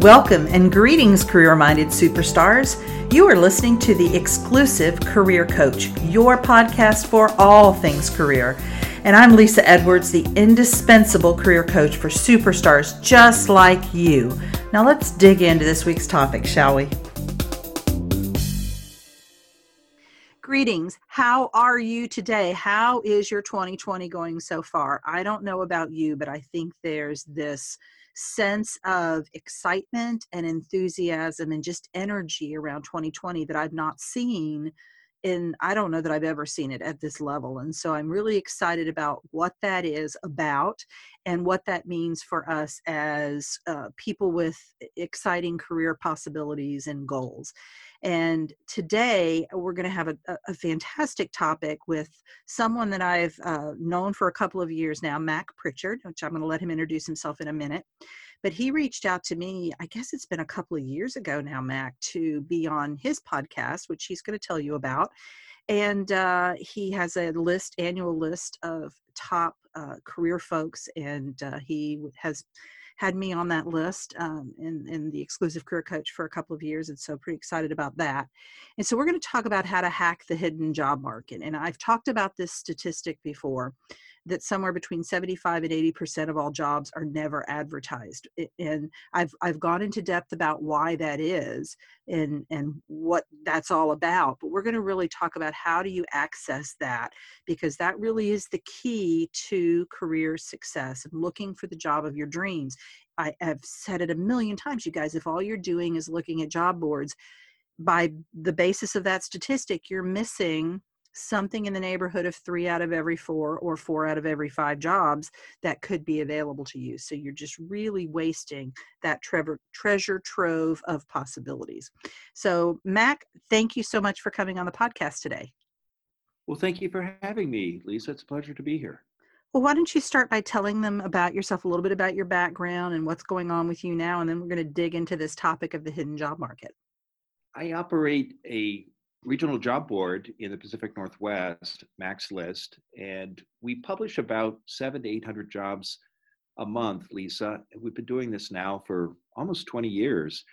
Welcome and greetings, career minded superstars. You are listening to the exclusive Career Coach, your podcast for all things career. And I'm Lesa Edwards, the indispensable career coach for superstars just like you. Now let's dig into this week's topic, shall we? Greetings. How are you today? How is your 2020 going so far? I don't know about you, but I think there's this sense of excitement and enthusiasm and just energy around 2020 that I've not seen in I don't know that I've ever seen it at this level. And so I'm really excited about what that is about and what that means for us as uh, people with exciting career possibilities and goals. And today we're going to have a, a, fantastic topic with someone that I've uh, known for a couple of years now, Mac Prichard, which I'm going to let him introduce himself in a minute. But he reached out to me, I guess it's been a couple of years ago now, Mac, to be on his podcast, which he's going to tell you about. And uh, he has a list, annual list of top uh, career folks, and uh, he has had me on that list um, the exclusive career coach for a couple of years and so pretty excited about that and so we're going to talk about how to hack the hidden job market and i've talked about this statistic before that somewhere between 75 and 80% of all jobs are never advertised. And I've, I've gone into depth about why that is and, and what that's all about. But we're going to really talk about how do you access that because that really is the key to career success and looking for the job of your dreams. I have said it a million times, you guys, if all you're doing is looking at job boards, by the basis of that statistic, you're missing something in the neighborhood of three out of every four or four out of every five jobs that could be available to you. So you're just really wasting that treasure, treasure trove of possibilities. So, Mac, thank you so much for coming on the podcast today. Well, thank you for having me, Lesa. It's a pleasure to be here. Well, why don't you start by telling them about yourself, a little bit about your background and what's going on with you now, and then we're going to dig into this topic of the hidden job market. I operate a regional job board in the Pacific Northwest, Mac's List, and we publish about seven to 800 jobs a month, Lesa. We've been doing this now for almost 20 years.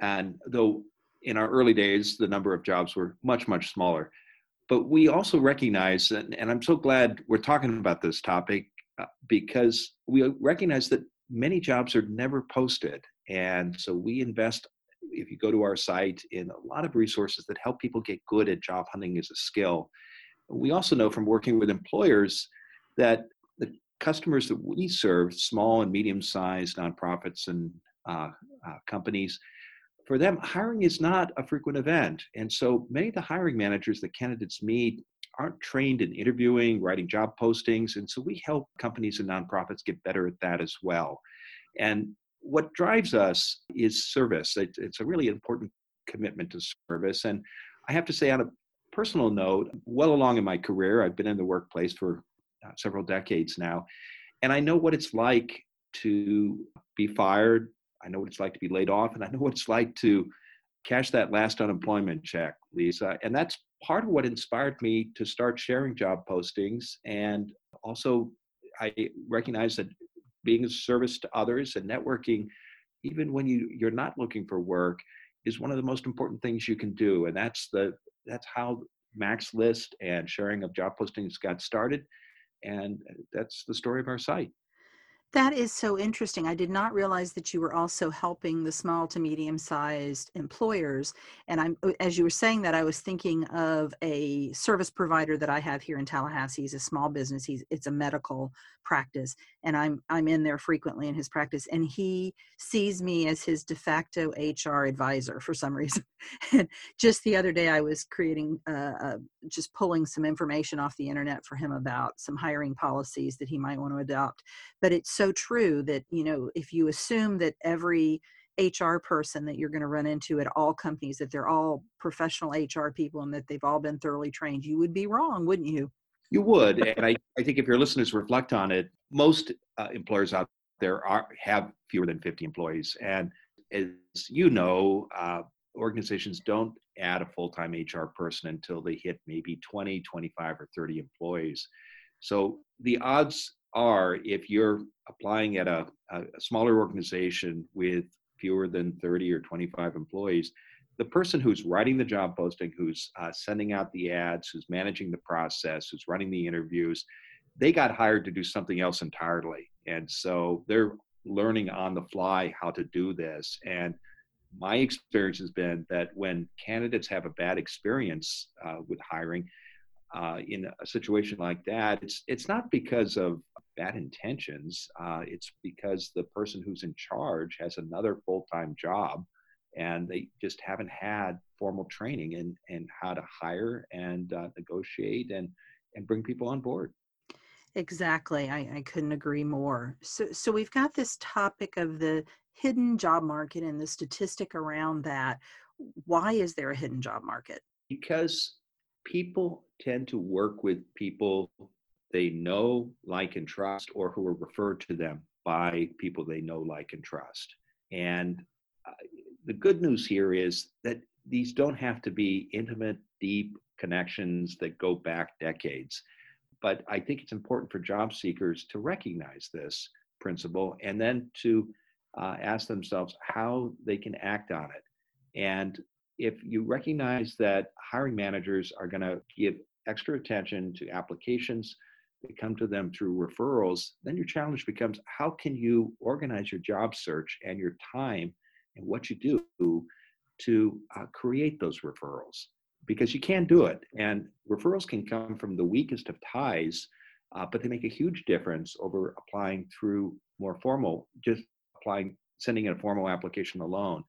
And though in our early days, the number of jobs were much, much smaller. But we also recognize, and, I'm so glad we're talking about this topic uh, because we recognize that many jobs are never posted. And so we invest if you go to our site, in a lot of resources that help people get good at job hunting as a skill. We also know from working with employers that the customers that we serve, small and medium sized nonprofits and uh, uh, companies, for them, hiring is not a frequent event. And so many of the hiring managers that candidates meet aren't trained in interviewing, writing job postings. And so we help companies and nonprofits get better at that as well. And what drives us is service. It, it's a really important commitment to service. And I have to say, on a personal note, well along in my career, I've been in the workplace for uh, several decades now, and I know what it's like to be fired. I know what it's like to be laid off, and I know what it's like to cash that last unemployment check, Lesa. And that's part of what inspired me to start sharing job postings. And also, I recognize that being a service to others and networking, even when you, you're not looking for work, is one of the most important things you can do. And that's the that's how Mac's List and sharing of job postings got started. And that's the story of our site. That is so interesting. I did not realize that you were also helping the small to medium sized employers. And I'm uh, as you were saying that, I was thinking of a service provider that I have here in Tallahassee. He's a small business. He's it's a medical practice, and I'm I'm in there frequently in his practice. And he sees me as his de facto HR advisor for some reason. and just the other day, I was creating uh, uh, just pulling some information off the internet for him about some hiring policies that he might want to adopt. But it's so true that you know if you assume that every HR person that you're going to run into at all companies that they're all professional HR people and that they've all been thoroughly trained, you would be wrong, wouldn't you? You would, and I, I think if your listeners reflect on it, most uh, employers out there are have fewer than 50 employees, and as you know, uh, organizations don't add a full-time HR person until they hit maybe 20, 25, or 30 employees. So the odds are if you're applying at a, a smaller organization with fewer than 30 or 25 employees, the person who's writing the job posting, who's uh, sending out the ads, who's managing the process, who's running the interviews, they got hired to do something else entirely. And so they're learning on the fly how to do this. And my experience has been that when candidates have a bad experience uh, with hiring, uh, in a situation like that, it's it's not because of bad intentions. Uh, it's because the person who's in charge has another full time job, and they just haven't had formal training in in how to hire and uh, negotiate and and bring people on board. Exactly. I, I couldn't agree more. So, so we've got this topic of the hidden job market and the statistic around that. Why is there a hidden job market? Because people tend to work with people they know, like, and trust, or who are referred to them by people they know, like, and trust. And uh, the good news here is that these don't have to be intimate, deep connections that go back decades. But I think it's important for job seekers to recognize this principle and then to uh, ask themselves how they can act on it. And if you recognize that hiring managers are going to give extra attention to applications that come to them through referrals, then your challenge becomes how can you organize your job search and your time and what you do to uh, create those referrals? Because you can do it. And referrals can come from the weakest of ties, uh, but they make a huge difference over applying through more formal, just applying, sending in a formal application alone.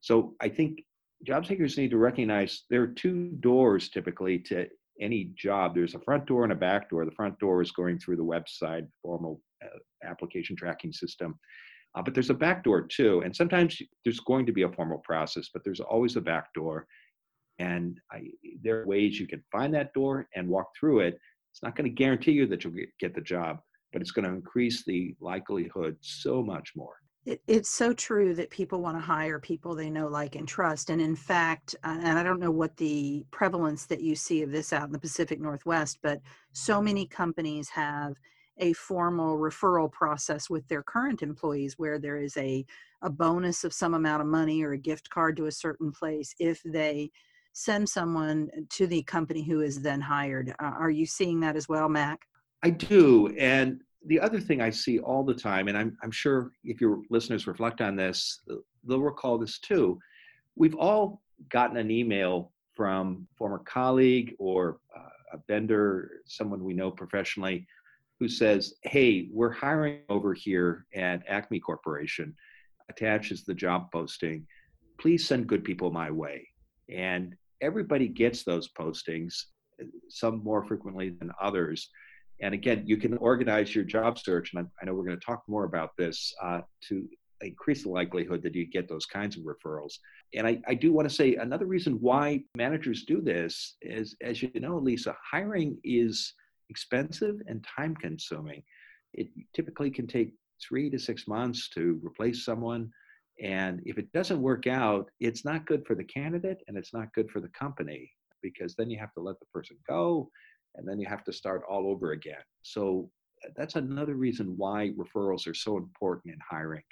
So I think job seekers need to recognize there are two doors typically to any job. There's a front door and a back door. The front door is going through the website, formal uh, application tracking system. Uh, but there's a back door too. And sometimes there's going to be a formal process, but there's always a back door. And I, there are ways you can find that door and walk through it. It's not going to guarantee you that you'll get, get the job, but it's going to increase the likelihood so much more. It, it's so true that people want to hire people they know, like, and trust. And in fact, uh, and I don't know what the prevalence that you see of this out in the Pacific Northwest, but so many companies have a formal referral process with their current employees where there is a, a bonus of some amount of money or a gift card to a certain place if they send someone to the company who is then hired. Uh, are you seeing that as well, Mac? I do. And the other thing I see all the time, and I'm, I'm sure if your listeners reflect on this, they'll recall this too. We've all gotten an email from former colleague or uh, a vendor, someone we know professionally, who says, "Hey, we're hiring over here at Acme Corporation." Attaches the job posting. Please send good people my way. And everybody gets those postings, some more frequently than others. And again, you can organize your job search, and I, know we're going to talk more about this uh, to increase the likelihood that you get those kinds of referrals. And I, I do want to say another reason why managers do this is, as you know, Lesa, hiring is expensive and time consuming. It typically can take three to six months to replace someone. And if it doesn't work out, it's not good for the candidate and it's not good for the company because then you have to let the person go and then you have to start all over again. So that's another reason why referrals are so important in hiring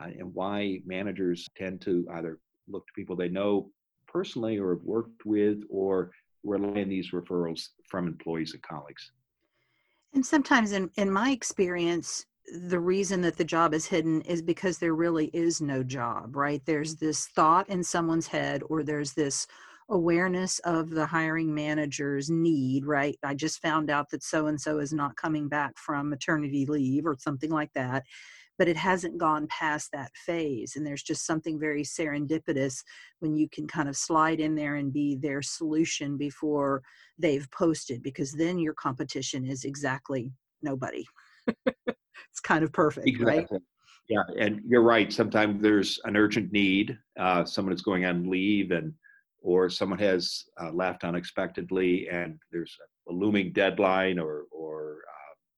uh, and why managers tend to either look to people they know personally or have worked with or rely on these referrals from employees and colleagues. And sometimes, in, in my experience, the reason that the job is hidden is because there really is no job, right? There's this thought in someone's head, or there's this awareness of the hiring manager's need, right? I just found out that so and so is not coming back from maternity leave or something like that, but it hasn't gone past that phase. And there's just something very serendipitous when you can kind of slide in there and be their solution before they've posted, because then your competition is exactly nobody. it's kind of perfect, exactly. right? Yeah, and you're right. Sometimes there's an urgent need. Uh, someone is going on leave, and or someone has uh, left unexpectedly and there's a looming deadline or, or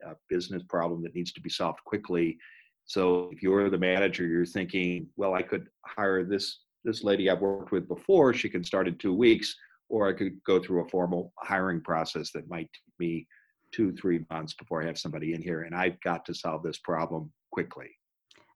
uh, a business problem that needs to be solved quickly. So if you're the manager, you're thinking, well, I could hire this this lady I've worked with before. She can start in two weeks, or I could go through a formal hiring process that might take me two, three months before I have somebody in here, and I've got to solve this problem quickly.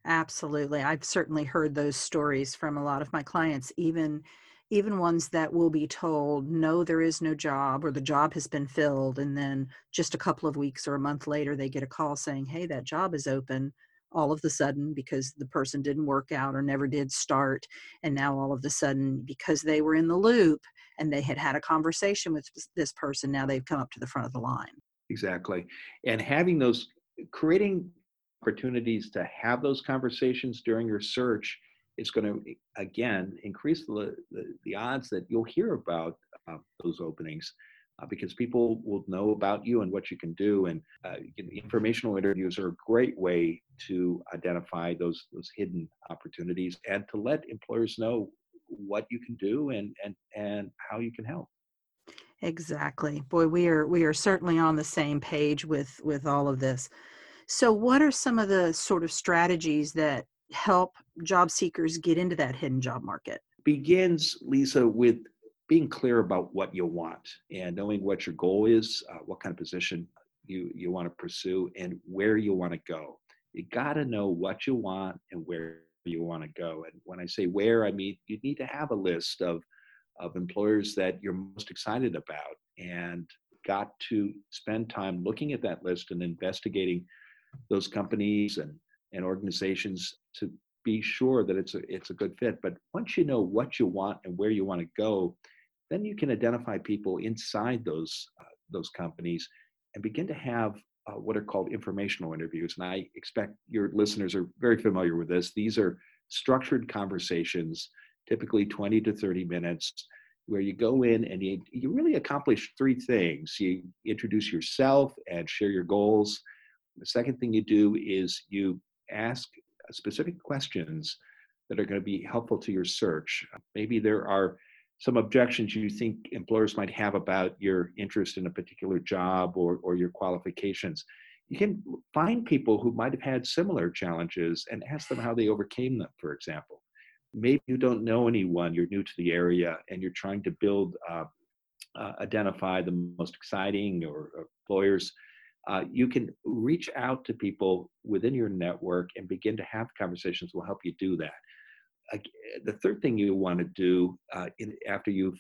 Absolutely. I've certainly heard those stories from a lot of my clients, even even ones that will be told, no, there is no job or the job has been filled. And then just a couple of weeks or a month later, they get a call saying, hey, that job is open all of the sudden because the person didn't work out or never did start. And now all of the sudden, because they were in the loop and they had had a conversation with this person, now they've come up to the front of the line. Exactly. And having those, creating opportunities to have those conversations during your search is going to again increase the, the, the odds that you'll hear about uh, those openings uh, because people will know about you and what you can do and uh, informational interviews are a great way to identify those those hidden opportunities and to let employers know what you can do and and and how you can help. Exactly. Boy we are we are certainly on the same page with with all of this. So, what are some of the sort of strategies that help job seekers get into that hidden job market? Begins, Lesa, with being clear about what you want and knowing what your goal is, uh, what kind of position you, you want to pursue, and where you want to go. You got to know what you want and where you want to go. And when I say where, I mean you need to have a list of, of employers that you're most excited about and got to spend time looking at that list and investigating those companies and, and organizations to be sure that it's a it's a good fit. But once you know what you want and where you want to go, then you can identify people inside those uh, those companies and begin to have uh, what are called informational interviews. And I expect your listeners are very familiar with this. These are structured conversations, typically 20 to 30 minutes, where you go in and you, you really accomplish three things. You introduce yourself and share your goals the second thing you do is you ask specific questions that are going to be helpful to your search. Maybe there are some objections you think employers might have about your interest in a particular job or, or your qualifications. You can find people who might have had similar challenges and ask them how they overcame them, for example. Maybe you don't know anyone, you're new to the area, and you're trying to build, uh, uh, identify the most exciting or, or employers uh, you can reach out to people within your network and begin to have conversations will help you do that. The third thing you want to do uh, in, after you've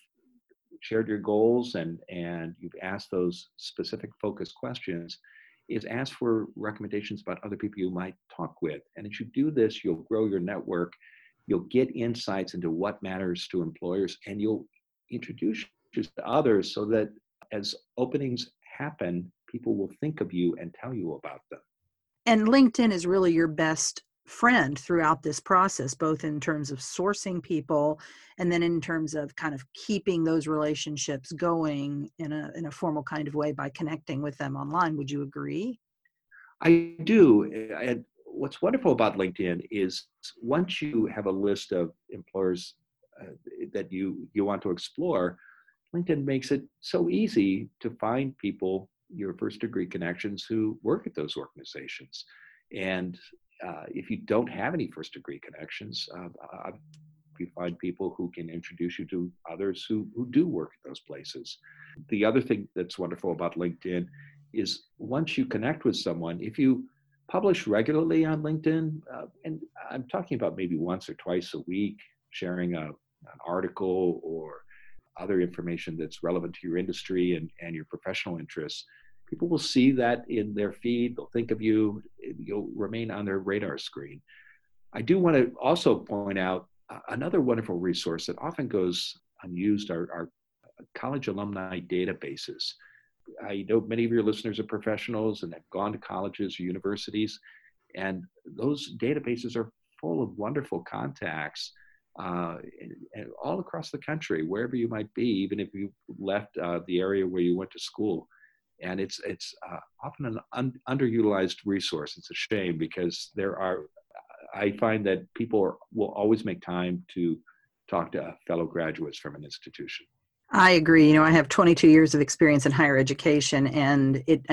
shared your goals and, and you've asked those specific focused questions is ask for recommendations about other people you might talk with. And as you do this, you'll grow your network, you'll get insights into what matters to employers, and you'll introduce to others so that as openings happen, people will think of you and tell you about them. And LinkedIn is really your best friend throughout this process, both in terms of sourcing people and then in terms of kind of keeping those relationships going in a in a formal kind of way by connecting with them online. Would you agree? I do. And what's wonderful about LinkedIn is once you have a list of employers uh, that you you want to explore, LinkedIn makes it so easy to find people your first degree connections who work at those organizations. And uh, if you don't have any first degree connections, uh, you find people who can introduce you to others who, who do work at those places. The other thing that's wonderful about LinkedIn is once you connect with someone, if you publish regularly on LinkedIn, uh, and I'm talking about maybe once or twice a week, sharing a, an article or other information that's relevant to your industry and, and your professional interests, people will see that in their feed. They'll think of you. You'll remain on their radar screen. I do want to also point out uh, another wonderful resource that often goes unused are, are college alumni databases. I know many of your listeners are professionals and have gone to colleges or universities, and those databases are full of wonderful contacts uh, and, all across the country, wherever you might be, even if you left uh, the area where you went to school and it's it's uh, often an un- underutilized resource. It's a shame because there are. I find that people are, will always make time to talk to fellow graduates from an institution. I agree. You know, I have 22 years of experience in higher education, and it,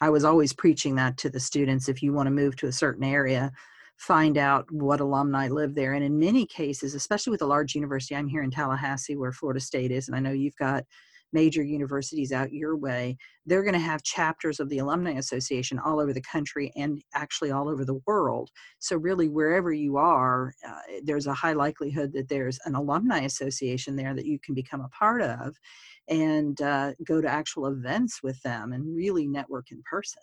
I was always preaching that to the students. If you want to move to a certain area, find out what alumni live there. And in many cases, especially with a large university, I'm here in Tallahassee, where Florida State is, and I know you've got major universities out your way, they're going to have chapters of the Alumni Association all over the country and actually all over the world. So, really, wherever you are, uh, there's a high likelihood that there's an alumni association there that you can become a part of and uh, go to actual events with them and really network in person.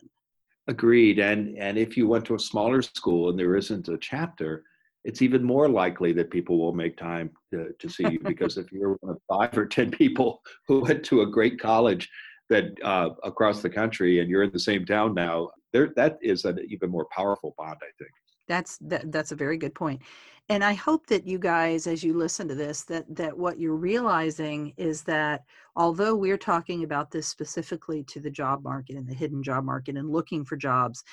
Agreed. And and if you went to a smaller school and there isn't a chapter, it's even more likely that people will make time to, to see you because if you're one of five or ten people who went to a great college that uh, across the country and you're in the same town now, there that is an even more powerful bond, I think. That's that, that's a very good. And I hope that you guys as you listen to this that that what you're realizing is that although we're talking about this specifically to the job market and the hidden job market and looking for jobs,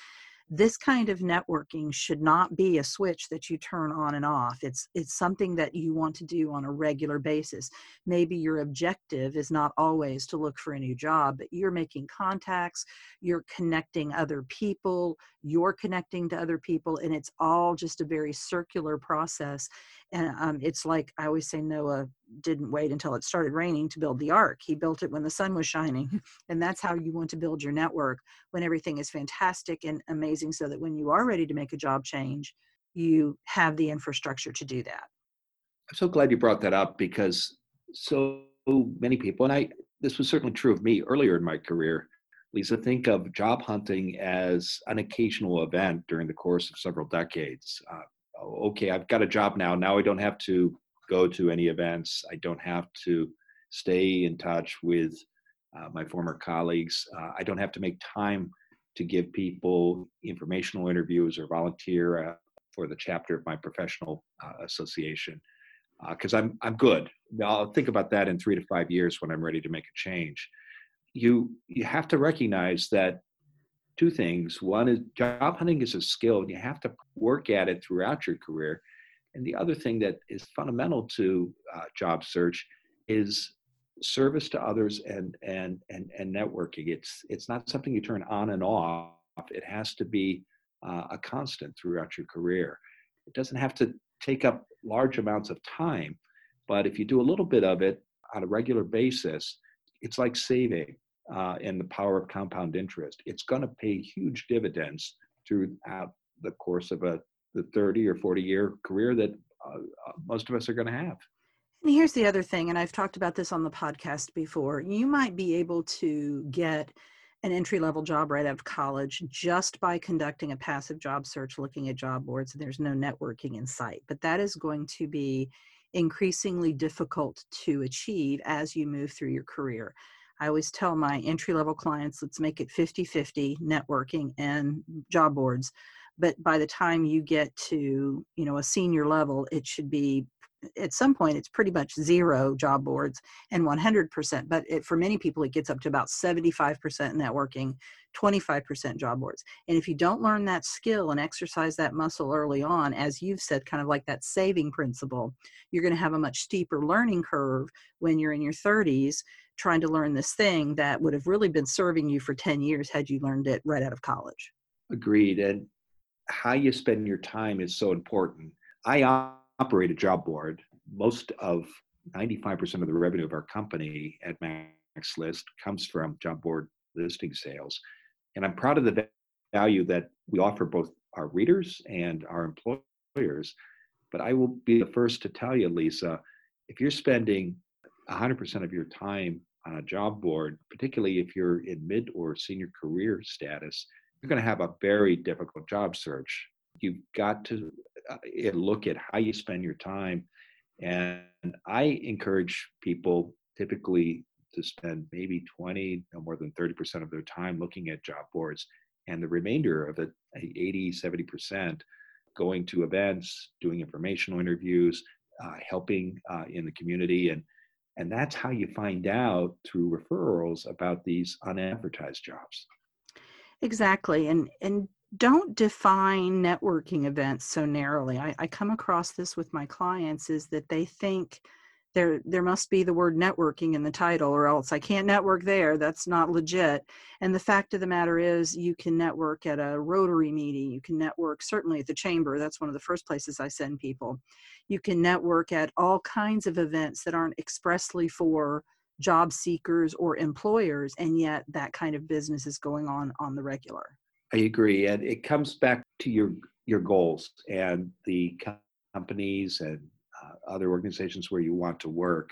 this kind of networking should not be a switch that you turn on and off. It's it's something that you want to do on a regular basis. Maybe your objective is not always to look for a new job but you're making contacts you're connecting other people you're connecting to other people and it's all just a very circular process and um, it's like i always say noah didn't wait until it started raining to build the ark. He built it when the sun was shining and that's how you want to build your network when everything is fantastic and amazing so that when you are ready to make a job change you have the infrastructure to do that. I'm so glad you brought that up because so many people and i this was certainly true of me earlier in my career lisa think of job hunting as an occasional event during the course of several decades uh, okay, I've got a job now. Now I don't have to go to any events. I don't have to stay in touch with uh, my former colleagues. Uh, I don't have to make time to give people informational interviews or volunteer uh, for the chapter of my professional uh, association because uh, I'm I'm good. I'll think about that in three to five years when I'm ready to make a change. You you have to recognize that two things. One is job hunting is a skill, and you have to work at it throughout your career. And the other thing that is fundamental to uh, job search is service to others and and and and networking. It's it's not something you turn on and off. It has to be uh, a constant throughout your career. It doesn't have to take up large amounts of time, but if you do a little bit of it on a regular basis, it's like saving uh, and the power of compound interest. It's going to pay huge dividends throughout the course of a the 30 or 40 year career that uh, uh most of us are going to have. And here's the other thing, and I've talked about this on the podcast before. You might be able to get an entry level job right out of college just by conducting a passive job search, looking at job boards, and there's no networking in sight. But that is going to be increasingly difficult to achieve as you move through your career. I always tell my entry level clients, let's make it 50 50 networking and job boards. But by the time you get to, you know, a senior level, it should be at some point it's pretty much zero job boards and 100% but it, for many people it gets up to about 75% networking 25% job boards and if you don't learn that skill and exercise that muscle early on as you've said kind of like that saving principle you're going to have a much steeper learning curve when you're in your 30s trying to learn this thing that would have really been serving you for 10 years had you learned it right out of college. Agreed. And how you spend your time is so important. I operate a job board. Most of 95% of the revenue of our company at Mac's List comes from job board listing sales. And I'm proud of the value that we offer both our readers and our employers. But I will be the first to tell you, Lesa, if you're spending 100% of your time on a job board, particularly if you're in mid or senior career status, you're going to have a very difficult job search. You've got to uh, look at how you spend your time. And I encourage people typically to spend maybe 20, no more than 30% of their time looking at job boards, and the remainder of it, 80, 70%, going to events, doing informational interviews, uh, helping uh, in the community. And and that's how you find out through referrals about these unadvertised jobs. Exactly. And and don't define networking events so narrowly. I, I come across this with my clients is that they think there there must be the word networking in the title or else I can't network there. That's not legit. And the fact of the matter is you can network at a Rotary meeting. You can network certainly at the chamber. That's one of the first places I send people. You can network at all kinds of events that aren't expressly for job seekers or employers and yet that kind of business is going on on the regular i agree and it comes back to your your goals and the companies and uh, other organizations where you want to work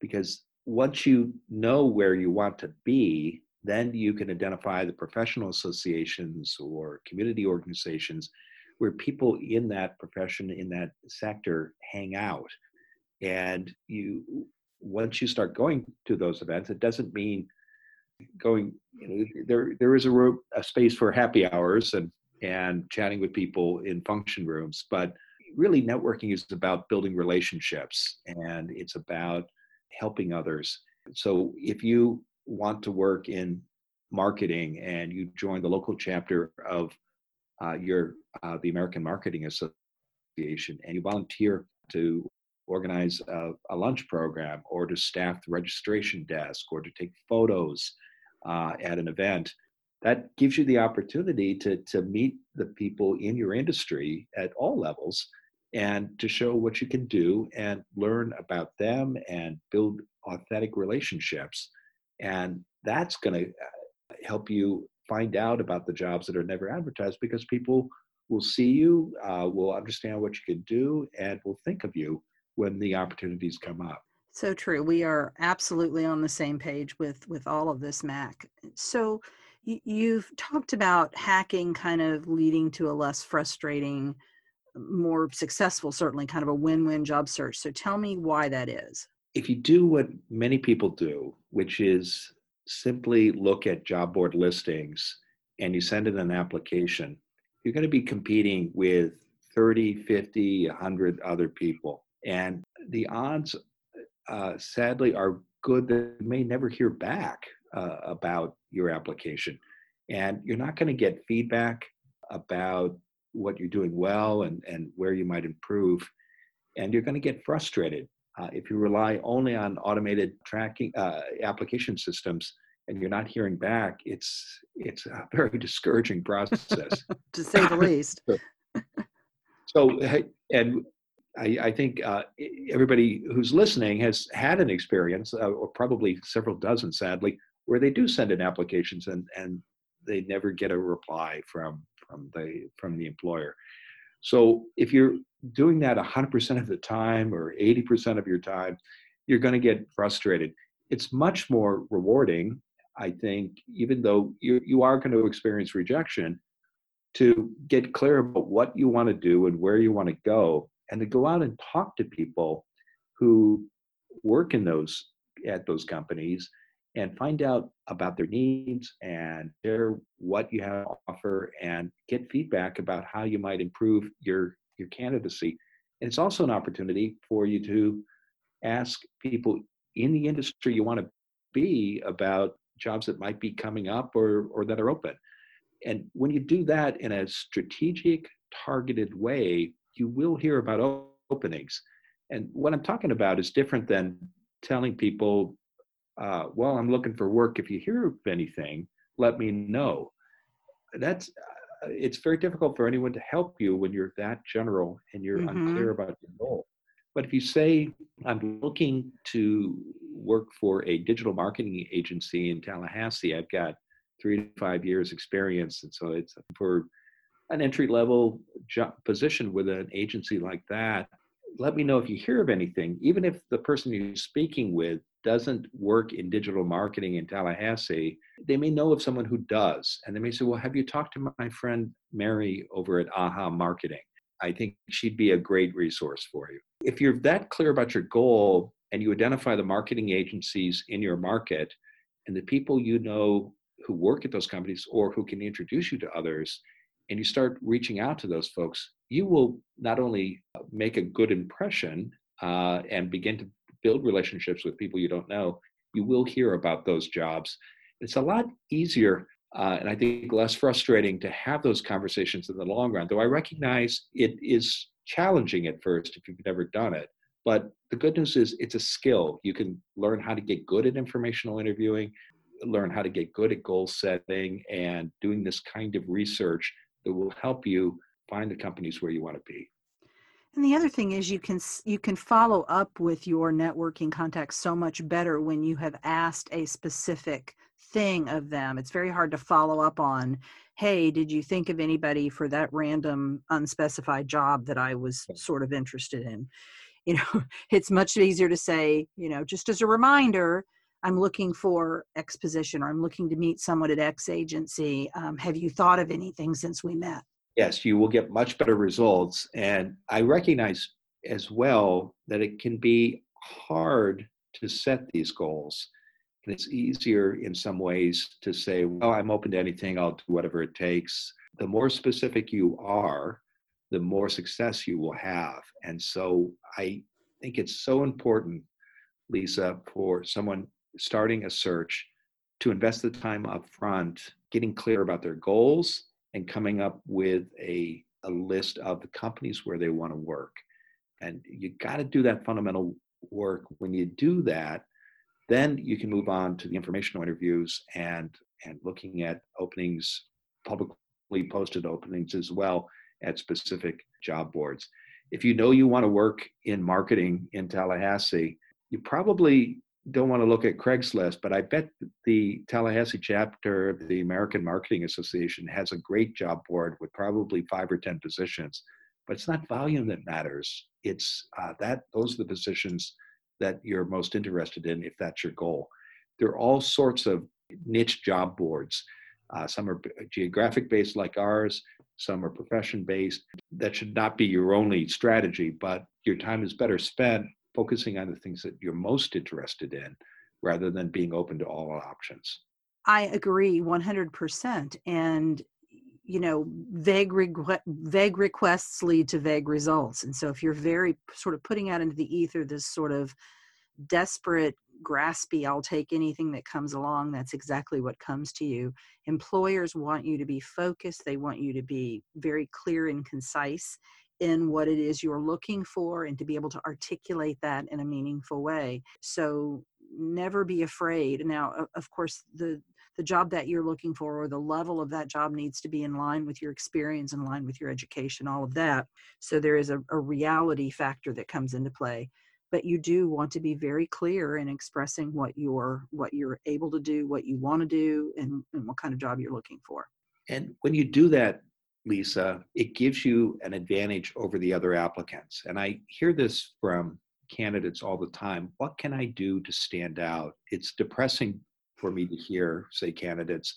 because once you know where you want to be then you can identify the professional associations or community organizations where people in that profession in that sector hang out. And you once you start going to those events it doesn't mean going you know there there is a, room, a space for happy hours and and chatting with people in function rooms but really networking is about building relationships and it's about helping others. So if you want to work in marketing and you join the local chapter of uh, your uh, the American Marketing Association and you volunteer to organize a, a, lunch program or to staff the registration desk or to take photos uh, at an event that gives you the opportunity to, to meet the people in your industry at all levels and to show what you can do and learn about them and build authentic relationships and that's going to uh, help you find out about the jobs that are never advertised because people will see you, uh, will understand what you can do, and will think of you when the opportunities come up. So true. We are absolutely on the same page with with all of this, Mac. So you've talked about hacking kind of leading to a less frustrating, more successful, certainly kind of a win-win job search. So tell me why that is. If you do what many people do, which is simply look at job board listings and you send in an application, you're going to be competing with 30, 50, 100 other people. And the odds, uh, sadly, are good that you may never hear back uh, about your application. And you're not going to get feedback about what you're doing well and, and where you might improve. And you're going to get frustrated uh, if you rely only on automated tracking uh, application systems and you're not hearing back, it's it's a very discouraging process, to say the least. so, and I, I think uh, everybody who's listening has had an experience, uh, or probably several dozen, sadly, where they do send in applications and and they never get a reply from from the from the employer. So if you're doing that 100% of the time or 80% of your time, you're going to get frustrated. It's much more rewarding, I think, even though you, you are going to experience rejection, to get clear about what you want to do and where you want to go, and to go out and talk to people who work in those at those companies and find out about their needs and what you have to offer and get feedback about how you might improve your your candidacy. And it's also an opportunity for you to ask people in the industry you want to be about jobs that might be coming up or or that are open. And when you do that in a strategic targeted way you will hear about openings and what i'm talking about is different than telling people uh, well, I'm looking for work. If you hear of anything, let me know. That's uh, it's very difficult for anyone to help you when you're that general and you're mm-hmm. unclear about your goal. But if you say, I'm looking to work for a digital marketing agency in Tallahassee, I've got three to five years experience. And so it's for an entry level job position with an agency like that. Let me know if you hear of anything, even if the person you're speaking with doesn't work in digital marketing in Tallahassee, they may know of someone who does. And they may say, Well, have you talked to my friend Mary over at AHA Marketing? I think she'd be a great resource for you. If you're that clear about your goal and you identify the marketing agencies in your market and the people you know who work at those companies or who can introduce you to others, and you start reaching out to those folks, you will not only make a good impression uh, and begin to build relationships with people you don't know, you will hear about those jobs. It's a lot easier uh, and I think less frustrating to have those conversations in the long run. Though I recognize it is challenging at first if you've never done it. But the good news is it's a skill. You can learn how to get good at informational interviewing, learn how to get good at goal setting, and doing this kind of research that will help you find the companies where you want to be. And the other thing is you can you can follow up with your networking contacts so much better when you have asked a specific thing of them. It's very hard to follow up on, hey, did you think of anybody for that random unspecified job that I was sort of interested in? You know, it's much easier to say, you know, just as a reminder, I'm looking for X position or I'm looking to meet someone at X agency. Um, have you thought of anything since we met? Yes, you will get much better results. And I recognize as well that it can be hard to set these goals. And it's easier in some ways to say, well, I'm open to anything, I'll do whatever it takes. The more specific you are, the more success you will have. And so I think it's so important, Lesa, for someone starting a search to invest the time up front, getting clear about their goals and coming up with a, a list of the companies where they want to work. And you got to do that fundamental work. When you do that, then you can move on to the informational interviews and and looking at openings, publicly posted openings as well at specific job boards. If you know you want to work in marketing in Tallahassee, you probably don't want to look at Craigslist, but I bet the Tallahassee chapter of the American Marketing Association has a great job board with probably five or 10 positions. But it's not volume that matters. It's uh, that those are the positions that you're most interested in if that's your goal. There are all sorts of niche job boards. Uh, some are geographic based like ours, some are profession based. That should not be your only strategy, but your time is better spent focusing on the things that you're most interested in rather than being open to all options. I agree 100%. And, you know, vague, vague requests lead to vague results. And so if you're very sort of putting out into the ether this sort of desperate, graspy, I'll take anything that comes along, that's exactly what comes to you. Employers want you to be focused, they want you to be very clear and concise in what it is you're looking for and to be able to articulate that in a meaningful way. So never be afraid. Now, of course, the the job that you're looking for or the level of that job needs to be in line with your experience in line with your education all of that so there is a, a reality factor that comes into play but you do want to be very clear in expressing what you're what you're able to do what you want to do and, and what kind of job you're looking for and when you do that Lesa, it gives you an advantage over the other applicants. And I hear this from candidates all the time. What can I do to stand out? It's depressing for me to hear, say, candidates,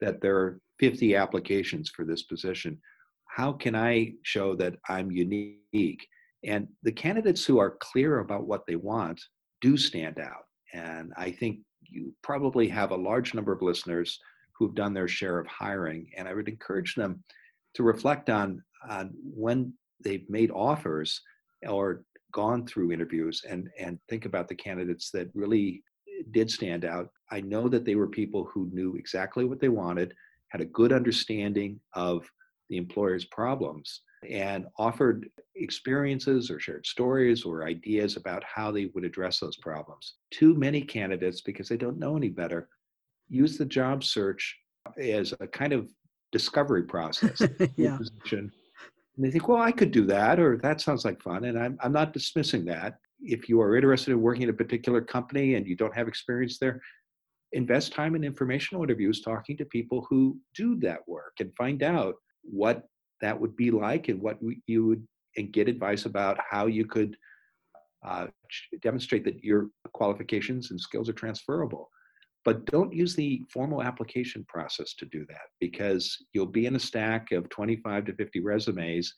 that there are 50 applications for this position. How can I show that I'm unique? And the candidates who are clear about what they want do stand out. And I think you probably have a large number of listeners who've done their share of hiring. And I would encourage them to reflect on on when they've made offers or gone through interviews and and think about the candidates that really did stand out. I know that they were people who knew exactly what they wanted, had a good understanding of the employer's problems, and offered experiences or shared stories or ideas about how they would address those problems. Too many candidates, because they don't know any better, use the job search as a kind of discovery process. yeah. Position. And they think, well, I could do that, or that sounds like fun. And I'm, I'm not dismissing that. If you are interested in working at a particular company and you don't have experience there, invest time in informational interviews talking to people who do that work and find out what that would be like and what you would and get advice about how you could uh, demonstrate that your qualifications and skills are transferable but don't use the formal application process to do that because you'll be in a stack of 25 to 50 resumes.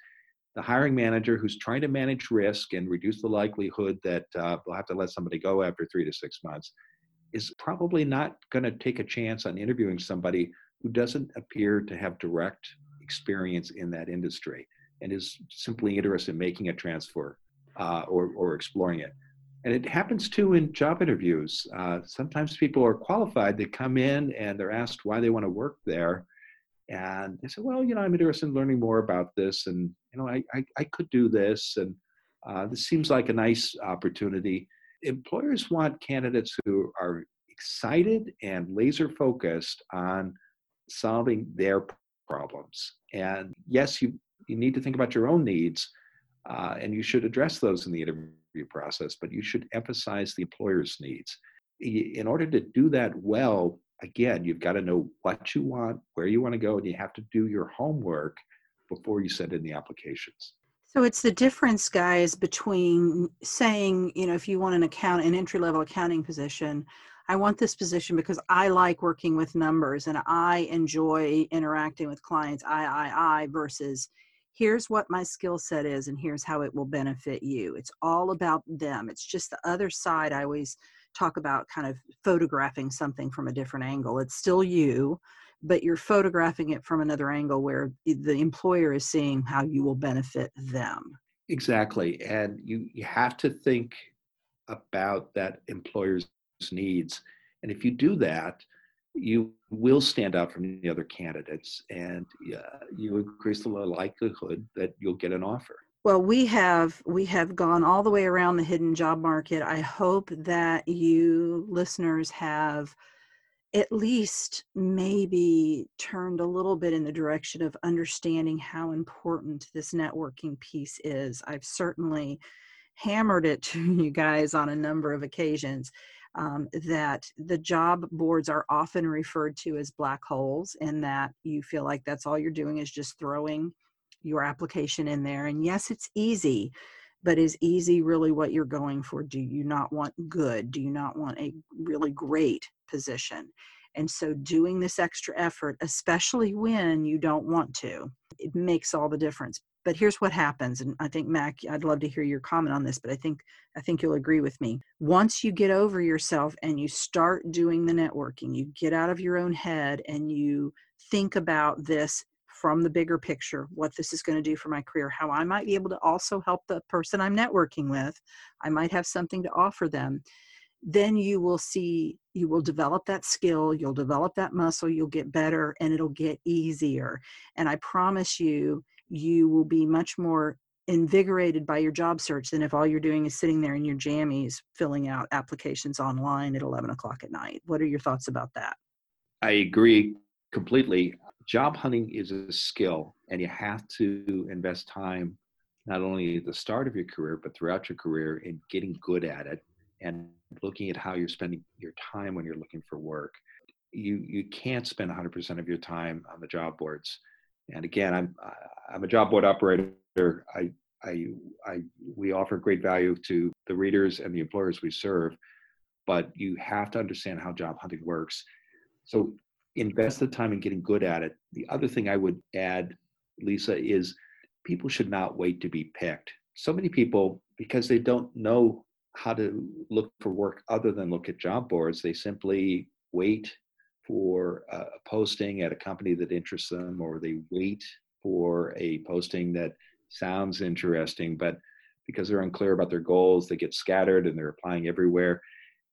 The hiring manager who's trying to manage risk and reduce the likelihood that uh, they'll have to let somebody go after three to six months is probably not going to take a chance on interviewing somebody who doesn't appear to have direct experience in that industry and is simply interested in making a transfer uh, or, or exploring it and it happens too in job interviews. Uh, sometimes people are qualified, they come in and they're asked why they want to work there. And they say, well, you know, I'm interested in learning more about this and, you know, I, I, I could do this. And uh, this seems like a nice opportunity. Employers want candidates who are excited and laser focused on solving their problems. And yes, you, you need to think about your own needs, Uh, and you should address those in the interview process, but you should emphasize the employer's needs. In order to do that well, again, you've got to know what you want, where you want to go, and you have to do your homework before you send in the applications. So it's the difference, guys, between saying, you know, if you want an account, an entry level accounting position, I want this position because I like working with numbers and I enjoy interacting with clients, I, I, I, versus here's what my skill set is and here's how it will benefit you. It's all about them. It's just the other side. I always talk about kind of photographing something from a different angle. It's still you, but you're photographing it from another angle where the employer is seeing how you will benefit them. Exactly. And you, you have to think about that employer's needs. And if you do that, you will stand out from the other candidates and uh, you increase the likelihood that you'll get an offer. Well, we have we have gone all the way around the hidden job market. I hope that you listeners have at least maybe turned a little bit in the direction of understanding how important this networking piece is. I've certainly hammered it to you guys on a number of occasions um, that the job boards are often referred to as black holes, and that you feel like that's all you're doing is just throwing your application in there. And yes, it's easy, but is easy really what you're going for? Do you not want good? Do you not want a really great position? And so doing this extra effort, especially when you don't want to, it makes all the difference. But here's what happens, and I think Mac, I'd love to hear your comment on this, but I think I think you'll agree with me. Once you get over yourself and you start doing the networking, you get out of your own head and you think about this from the bigger picture, what this is going to do for my career, how I might be able to also help the person I'm networking with. I might have something to offer them. Then you will see, you will develop that skill, you'll develop that muscle, you'll get better, and it'll get easier. And I promise you, you will be much more invigorated by your job search than if all you're doing is sitting there in your jammies filling out applications online at 11 o'clock at night. What are your thoughts about that? I agree completely job hunting is a skill and you have to invest time not only at the start of your career but throughout your career in getting good at it and looking at how you're spending your time when you're looking for work you you can't spend 100% of your time on the job boards and again i'm i'm a job board operator i i i we offer great value to the readers and the employers we serve but you have to understand how job hunting works so invest the time in getting good at it. The other thing I would add, Lesa, is people should not wait to be picked. So many people, because they don't know how to look for work other than look at job boards, they simply wait for a posting at a company that interests them, or they wait for a posting that sounds interesting, but because they're unclear about their goals, they get scattered and they're applying everywhere.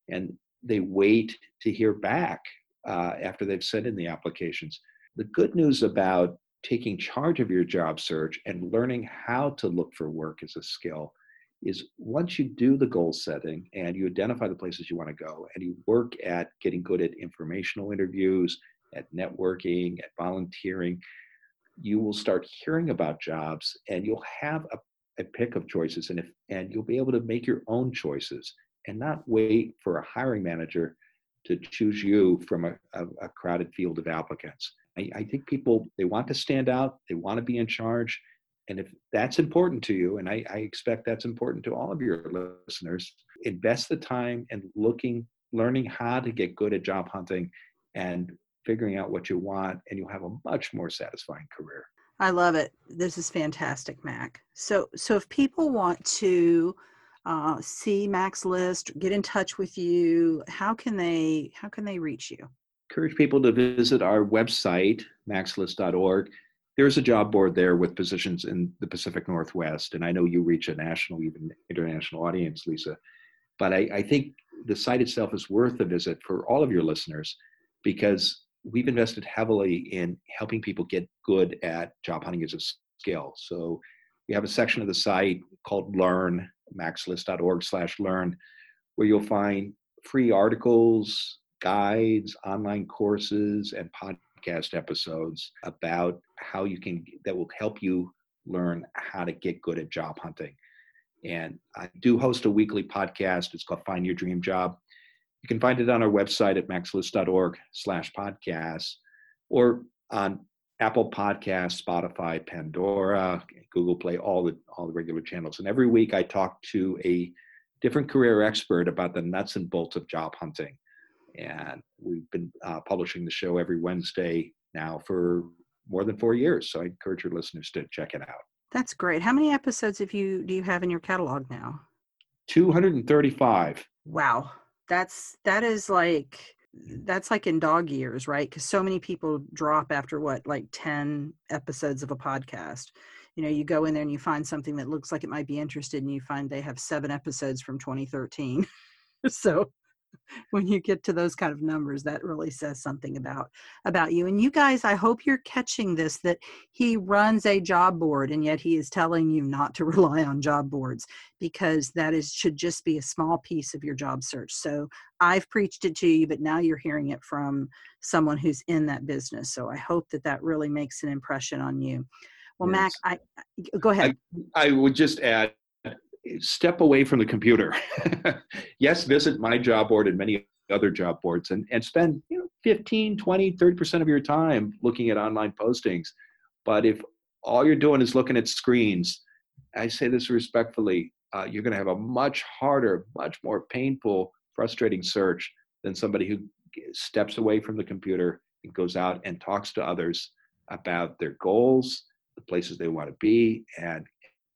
And they wait to hear back uh, after they've sent in the applications. The good news about taking charge of your job search and learning how to look for work as a skill is once you do the goal setting and you identify the places you want to go and you work at getting good at informational interviews, at networking, at volunteering, you will start hearing about jobs and you'll have a, a pick of choices and if and you'll be able to make your own choices and not wait for a hiring manager to choose you from a, a, a crowded field of applicants. I, I, think people they want to stand out, they want to be in charge, and if that's important to you, and I, I expect that's important to all of your listeners, invest the time in looking, learning how to get good at job hunting, and figuring out what you want, and you'll have a much more satisfying career. I love it. This is fantastic, Mac. So, so if people want to uh, see Mac's list, get in touch with you, how can they how can they reach you? Encourage people to visit our website, macslist.org. There's a job board there with positions in the Pacific Northwest, and I know you reach a national, even international audience, Lesa. But I, I think the site itself is worth a visit for all of your listeners because we've invested heavily in helping people get good at job hunting as a skill. So we have a section of the site called Learn, macslist.org slash learn, where you'll find free articles, guides, online courses, and podcast episodes about how you can, that will help you learn how to get good at job hunting. And I do host a weekly podcast. It's called Find Your Dream Job. You can find it on our website at macslist.org slash podcasts or on Apple Podcasts, Spotify, Pandora, Google Play, all the all the regular channels. And every week I talk to a different career expert about the nuts and bolts of job hunting. And we've been uh, publishing the show every Wednesday now for more than four years. So I encourage your listeners to check it out. That's great. How many episodes have you do you have in your catalog now? 235. Wow. That's that is like that's like in dog years, right? Because so many people drop after what, like 10 episodes of a podcast. You know, you go in there and you find something that looks like it might be interested, and you find they have seven episodes from 2013. so when you get to those kind of numbers that really says something about about you. And you guys i hope you're catching this that he runs a job board and yet he is telling you not to rely on job boards because that is should just be a small piece of your job search. So i've preached it to you but now you're hearing it from someone who's in that business. So i hope that that really makes an impression on you. Well yes. mac i go ahead. I, I would just add step away from the computer. yes, visit my job board and many other job boards and, and spend you know 15, 20, 30% of your time looking at online postings. But if all you're doing is looking at screens, I say this respectfully, uh, you're going to have a much harder, much more painful, frustrating search than somebody who steps away from the computer and goes out and talks to others about their goals, the places they want to be, and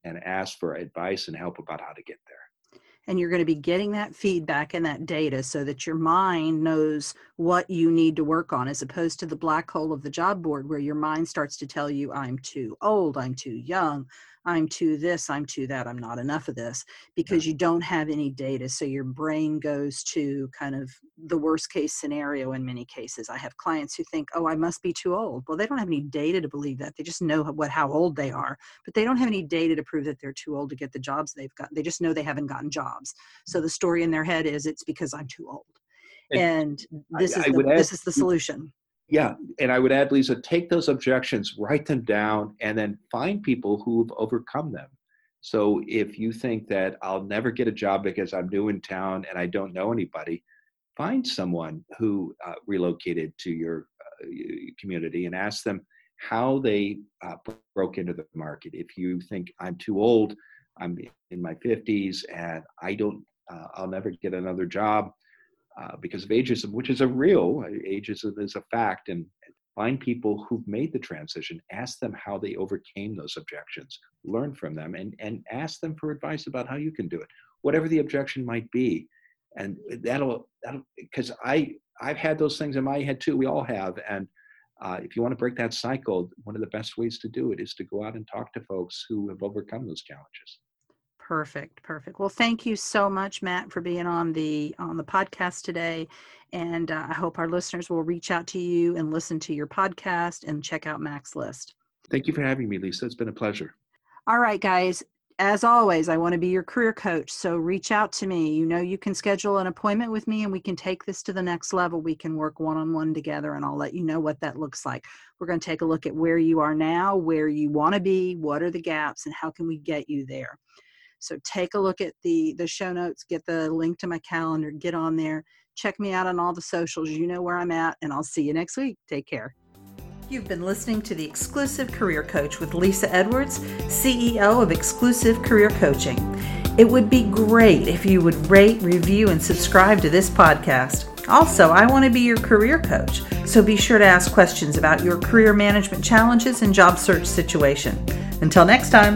and ask for advice and help about how to get there. And you're going to be getting that feedback and that data so that your mind knows what you need to work on as opposed to the black hole of the job board where your mind starts to tell you i'm too old i'm too young I'm too this, I'm too that, I'm not enough of this, because you don't have any data. So your brain goes to kind of the worst case scenario in many cases. I have clients who think, oh, I must be too old. Well, they don't have any data to believe that. They just know what how old they are, but they don't have any data to prove that they're too old to get the jobs they've got. They just know they haven't gotten jobs. So the story in their head is it's because I'm too old. And, and this I, is I the, this is the solution yeah and i would add Lesa take those objections write them down and then find people who've overcome them. So if you think that i'll never get a job because i'm new in town and i don't know anybody find someone who uh, relocated to your uh, community and ask them how they uh, broke into the market. If you think i'm too old i'm in my 50s and i don't uh, i'll never get another job uh, because of ageism, which is a real ageism is a fact, and find people who've made the transition, ask them how they overcame those objections, learn from them, and and ask them for advice about how you can do it, whatever the objection might be, and that'll that'll because I I've had those things in my head too. We all have, and uh, if you want to break that cycle, one of the best ways to do it is to go out and talk to folks who have overcome those challenges. Perfect, perfect. Well, thank you so much, Matt, for being on the on the podcast today, and uh, I hope our listeners will reach out to you and listen to your podcast and check out Mac's List. Thank you for having me, Lesa. It's been a pleasure. All right, guys. As always, I want to be your career coach. So reach out to me. You know, you can schedule an appointment with me and we can take this to the next level. We can work one on one together and I'll let you know what that looks like. We're going to take a look at where you are now, where you want to be, what are the gaps, and how can we get you there. So take a look at the the show notes, get the link to my calendar, get on there, check me out on all the socials. You know where I'm at, and I'll see you next week. Take care. You've been listening to the Exclusive Career Coach with Lesa Edwards, CEO of Exclusive Career Coaching. It would be great if you would rate, review, and subscribe to this podcast. Also, I want to be your career coach, so be sure to ask questions about your career management challenges and job search situation. Until next time.